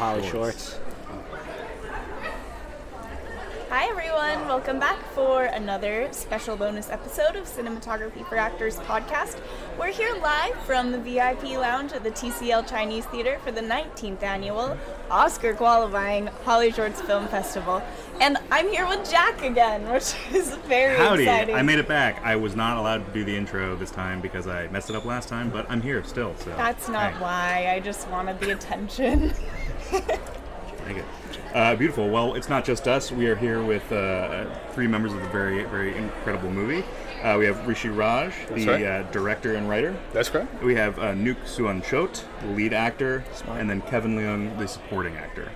HollyShorts. Hi everyone, welcome back for another special bonus episode of Cinematography for Actors podcast. We're here live from the VIP lounge at the TCL Chinese Theater for the 19th annual Oscar qualifying HollyShorts Film Festival. And I'm here with Jack again, which is very exciting. Howdy! exciting. I made it back. I was not allowed to do the intro this time because I messed it up last time, but I'm here still. So That's not hey, why, I just wanted the attention. Thank you. Uh, beautiful. Well, it's not just us. We are here with uh, three members of the very, very incredible movie. Uh, we have Rishi Raj, the right. uh, director and writer. That's correct. We have uh, Nuk Suwanchote, the lead actor, and then Kevin Leung, the supporting actor.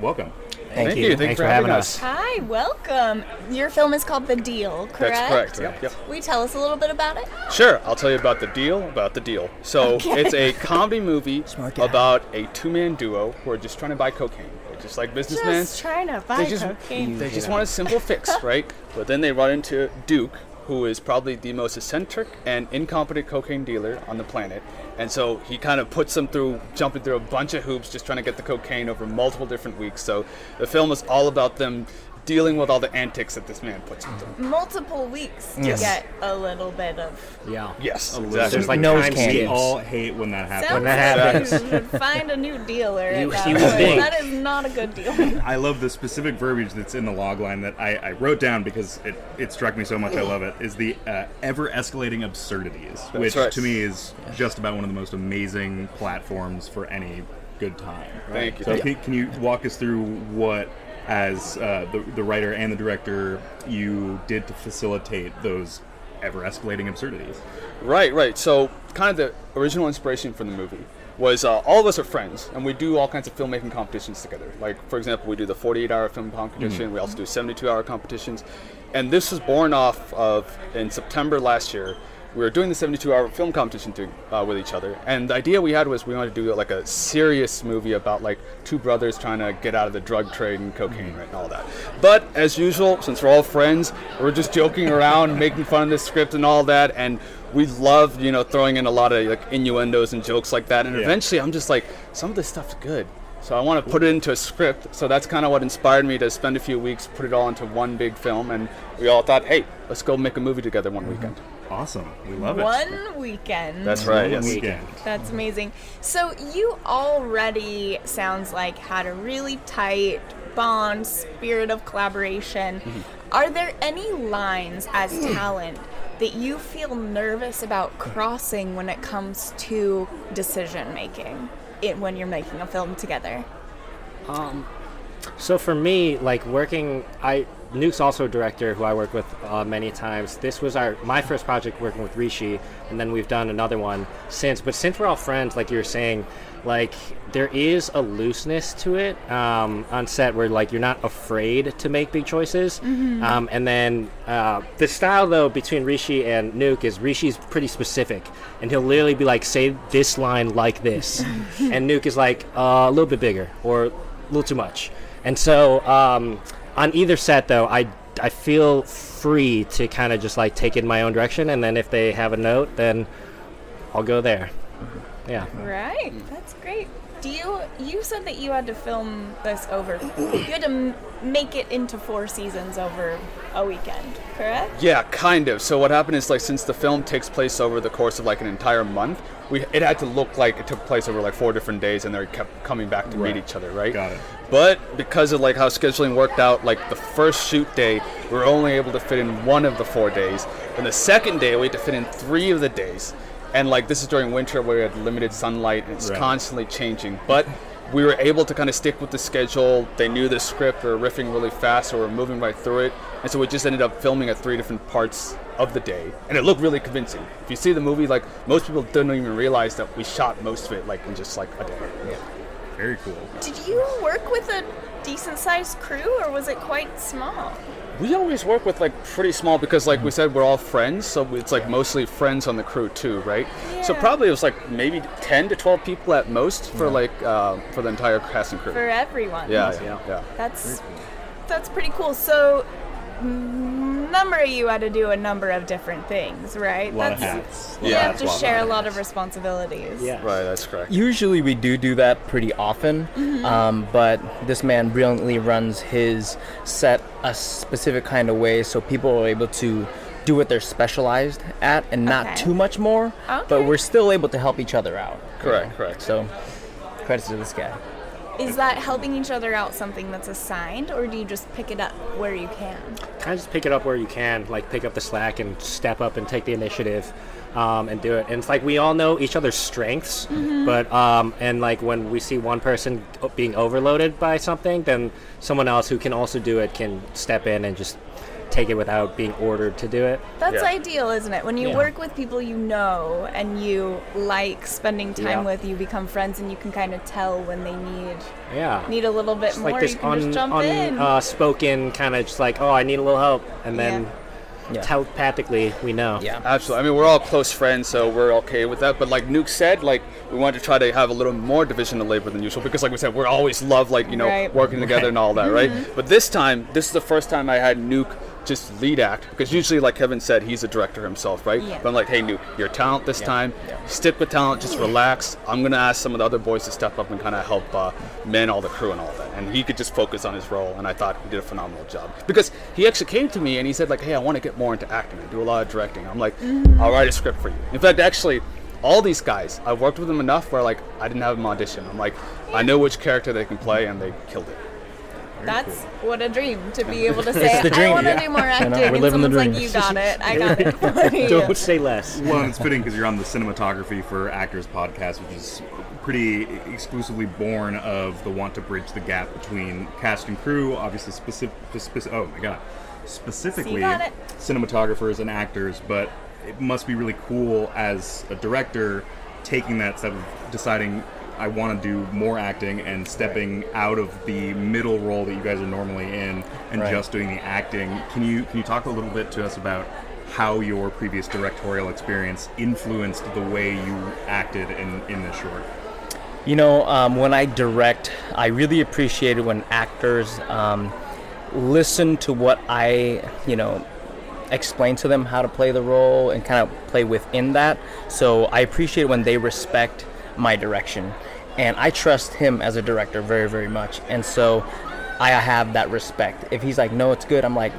Welcome. Thank, Thank you. you. Thank Thanks you for having us. Hi, welcome. Your film is called The Deal, correct? That's correct. Yep. yep. Will you tell us a little bit about it? Sure, I'll tell you about the deal. About the deal. So Okay. it's a comedy movie about a two-man duo who are just trying to buy cocaine. They're just like businessmen. Just trying to buy they just cocaine. they just want a simple fix, right? But then they run into Duke, who is probably the most eccentric and incompetent cocaine dealer on the planet. And so he kind of puts them through jumping through a bunch of hoops just trying to get the cocaine over multiple different weeks. So the film is all about them dealing with all the antics that this man puts them through. multiple weeks to Yes. get a little bit of. Yeah. Yes, A little exactly. There's like bit. nose We candies. all hate when that Sounds happens. that like happens. you should find a new dealer. You- at that you point. think. That is not a good deal. I love the specific verbiage that's in the log line that I, I wrote down because it, it struck me so much. I love it. Is the uh, ever escalating absurdities, which right. to me is just about one of the most amazing platforms for any good time. Thank you. So Yeah. can, can you walk us through what, as uh, the, the writer and the director, you did to facilitate those ever escalating absurdities? Right, right. So, kind of the original inspiration for the movie was uh, all of us are friends, and we do all kinds of filmmaking competitions together. Like, for example, we do the 48-hour film competition. We also do 72-hour competitions, and this was born off of in September last year. We were doing the 72-hour film competition to, uh, with each other, and the idea we had was we wanted to do like a serious movie about like two brothers trying to get out of the drug trade and cocaine right, and all that. But as usual, since we're all friends, we're just joking around, making fun of the script and all that, and we loved, you know, throwing in a lot of like innuendos and jokes like that. And Yeah. eventually, I'm just like, some of this stuff's good. So I want to put it into a script. So that's kind of what inspired me to spend a few weeks, put it all into one big film, and we all thought, hey, let's go make a movie together one weekend. Awesome. We love it. One weekend. That's right. One Yes. weekend. That's amazing. So you already sounds like had a really tight bond, spirit of collaboration. Are there any lines as talent that you feel nervous about crossing when it comes to decision making? It, when you're making a film together. Um so for me, like working, I Nuk's also a director who I work with uh, many times. This was our my first project working with Rishi, and then we've done another one since. But since we're all friends, like you were saying, like there is a looseness to it um, on set where like you're not afraid to make big choices. Um, and then uh, the style though between Rishi and Nuk is Rishi's pretty specific, and he'll literally be like, say this line like this, and Nuk is like uh, a little bit bigger or a little too much. And so um, on either set, though, I, I feel free to kind of just like take it in my own direction. And then if they have a note, then I'll go there. Yeah. Right. That's great. Do you you said that you had to film this over you had to m- make it into four seasons over a weekend, correct? Yeah, kind of. So what happened is like since the film takes place over the course of like an entire month, we it had to look like it took place over like four different days, and they kept coming back to meet each other, right? Got it. But because of like how scheduling worked out, like the first shoot day, we were only able to fit in one of the four days, and the second day we had to fit in three of the days. And like this is during winter where we had limited sunlight, and it's Right. constantly changing. But we were able to kind of stick with the schedule. They knew the script, we were riffing really fast, so we were moving right through it. And so we just ended up filming at three different parts of the day, and it looked really convincing. If you see the movie, like most people don't even realize that we shot most of it like in just like a day. yeah. Very cool. Did you work with a decent sized crew or was it quite small? We always work with like pretty small because, like we said, we're all friends, so it's like mostly friends on the crew too, right? So probably it was like maybe ten to twelve people at most for like uh, for the entire cast and crew. For everyone. yeah, yeah, yeah. That's that's pretty cool. So mm, number of you had to do a number of different things, right? A lot of That's- hats. You Yeah, have That's to lot share a lot of responsibilities. Yeah. Right, that's correct. Usually we do do that pretty often, um, but this man brilliantly runs his set a specific kind of way so people are able to do what they're specialized at and not Okay. too much more, but we're still able to help each other out. you Correct, know? correct. So credits to this guy. Is that helping each other out something that's assigned, or do you just pick it up where you can? kind of just pick it up where you can, like pick up the slack and step up and take the initiative um, and do it. And it's like we all know each other's strengths, but um, and like when we see one person being overloaded by something, then someone else who can also do it can step in and just take it without being ordered to do it. That's Yeah. ideal, isn't it? When you Yeah. work with people you know and you like spending time Yeah. with, you become friends and you can kind of tell when they need Yeah. need a little bit It's more. like this you can just un, jump un, in. uh, spoken kind of just like, oh, I need a little help, and then Yeah. telepathically we know. Yeah. Absolutely. I mean, we're all close friends, so we're okay with that. But like Nuk said, like we wanted to try to have a little more division of labor than usual because, like we said, we're always love like you know Right. working together and all that, right? But this time, this is the first time I had Nuk just lead act because usually, like Kevin said, he's a director himself, right? Yeah. But I'm like, hey Nuk, you're talent this time. Stick with talent, just relax. I'm gonna ask some of the other boys to step up and kind of help uh, man all the crew and all that, and he could just focus on his role. And I thought he did a phenomenal job because he actually came to me and he said like, hey, I want to get more into acting. I do a lot of directing. I'm like, I'll write a script for you. In fact, actually. All these guys, I've worked with them enough where like I didn't have them audition. I'm like, I know which character they can play, and they killed it. That's what a dream to be able to say, the I dream, want to yeah. do more acting. we're and living the someone's like, dream. you got it. I got it for. Don't say less. Well, and it's fitting because you're on the cinematography for Actors podcast, which is pretty exclusively born of the want to bridge the gap between cast and crew. Obviously, specific. Speci- oh my god, specifically got cinematographers and actors. But it must be really cool as a director taking that step of deciding. I want to do more acting and stepping out of the middle role that you guys are normally in and Right. just doing the acting. Can you can you talk a little bit to us about how your previous directorial experience influenced the way you acted in, in this short. You know, um, when I direct, I really appreciate it when actors um, listen to what I, you know, explain to them how to play the role and kind of play within that. So I appreciate when they respect my direction. And I trust him as a director very, very much. And so I have that respect. If he's like, no, it's good, I'm like,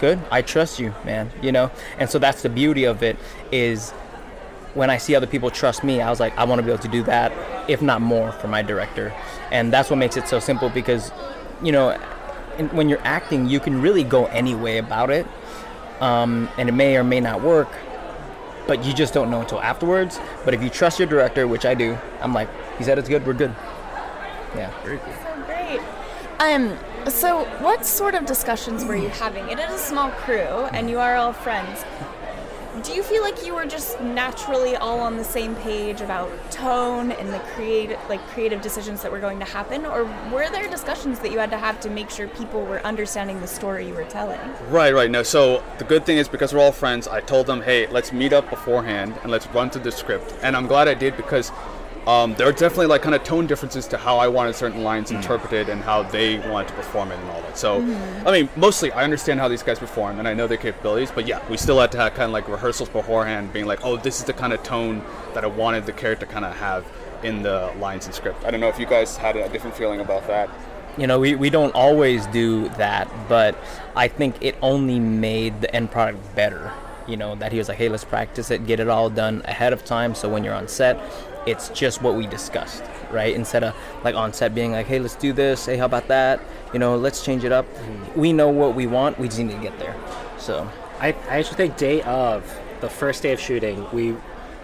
good, I trust you, man, you know? And so that's the beauty of it is when I see other people trust me, I was like, I want to be able to do that, if not more, for my director. And that's what makes it so simple because, you know, when you're acting, you can really go any way about it. Um, and it may or may not work, but you just don't know until afterwards. But if you trust your director, which I do, I'm like, he said it's good, we're good. Yeah. Very cool. So great. Um, so what sort of discussions were you having? It is a small crew, and you are all friends. Do you feel like you were just naturally all on the same page about tone and the creative, like creative decisions that were going to happen, or were there discussions that you had to have to make sure people were understanding the story you were telling? Right, right. No, so the good thing is because we're all friends, I told them, hey, let's meet up beforehand and let's run through the script. And I'm glad I did because um, there are definitely like kind of tone differences to how I wanted certain lines interpreted and how they wanted to perform it and all that. So, I mean, mostly I understand how these guys perform and I know their capabilities, but yeah, we still had to have kind of like rehearsals beforehand, being like, oh, this is the kind of tone that I wanted the character kind of have in the lines and script. I don't know if you guys had a different feeling about that. you know, we, we don't always do that, but I think it only made the end product better. You know, that he was like, hey, let's practice it, get it all done ahead of time. So when you're on set, it's just what we discussed, right? Instead of like on set being like, hey, let's do this, hey, how about that? You know, let's change it up. We know what we want, we just need to get there. So, I, I actually think day of the first day of shooting, we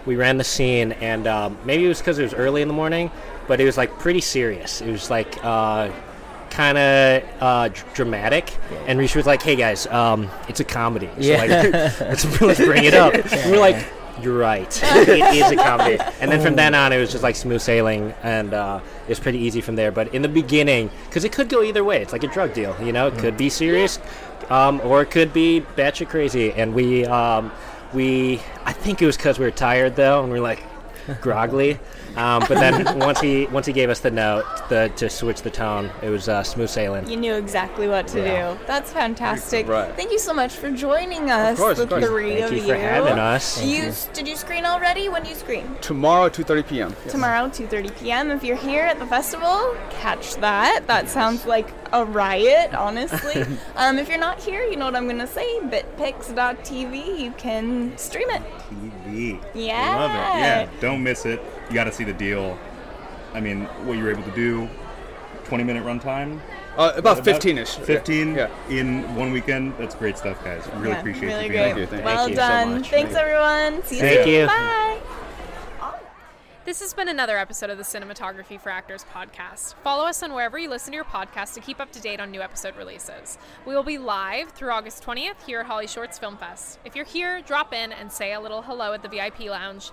we ran the scene, and um, maybe it was because it was early in the morning, but it was like pretty serious. It was like uh, kind of uh, dr- dramatic, and Rishi was like, "Hey guys, um, it's a comedy, so Yeah. like, let's, bring it up." And we're like. You're right. it is a comedy. And then from then on, it was just like smooth sailing, and uh, it was pretty easy from there. But in the beginning, because it could go either way, it's like a drug deal. You know, it could be serious, um, or it could be batshit crazy. And we, um, we, I think it was because we were tired though, and we are like, groggily. Um, but then once he once he gave us the note the, to switch the tone, it was uh, smooth sailing. You knew exactly what to Yeah. do. That's fantastic. Right. Thank you so much for joining us. course, the of course. three Thank of you for having us. You did you screen already? When do you screen? Tomorrow, 2:30 p.m. Yes. Tomorrow, 2:30 p.m. If you're here at the festival, catch that. That sounds like a riot, honestly. um, if you're not here, you know what I'm gonna say. Bitpix.tv. You can stream it. TV. Yeah. Love it. Yeah. Don't miss it. You got to see the deal. I mean, what you were able to do. 20 minute runtime. Uh, about 15ish. 15 Yeah. in one weekend. That's great stuff, guys. Really Yeah, appreciate really you great. here. Thank you, thank well you so done. much. Thanks, everyone. See you Thank soon. you. Bye. This has been another episode of the Cinematography for Actors podcast. Follow us on wherever you listen to your podcast to keep up to date on new episode releases. We will be live through August 20th here at HollyShorts Film Fest. If you're here, drop in and say a little hello at the VIP lounge.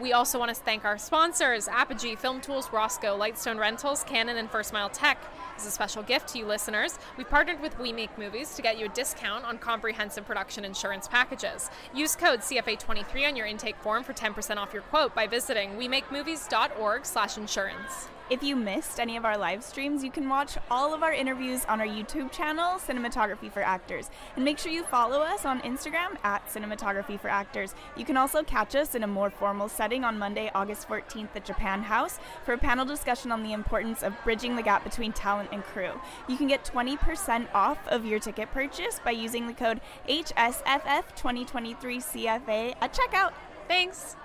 We also want to thank our sponsors Apogee, Film Tools, Rosco, Lightstone Rentals, Canon, and First Mile Tech. As a special gift to you listeners, we've partnered with We Make Movies to get you a discount on comprehensive production insurance packages. Use code CFA23 on your intake form for 10% off your quote by visiting wemakemovies.org/insurance. If you missed any of our live streams, you can watch all of our interviews on our YouTube channel, Cinematography for Actors. And make sure you follow us on Instagram at Cinematography for Actors. You can also catch us in a more formal setting on Monday, August 14th at Japan House for a panel discussion on the importance of bridging the gap between talent and crew. You can get 20% off of your ticket purchase by using the code HSFF2023CFA at checkout. Thanks.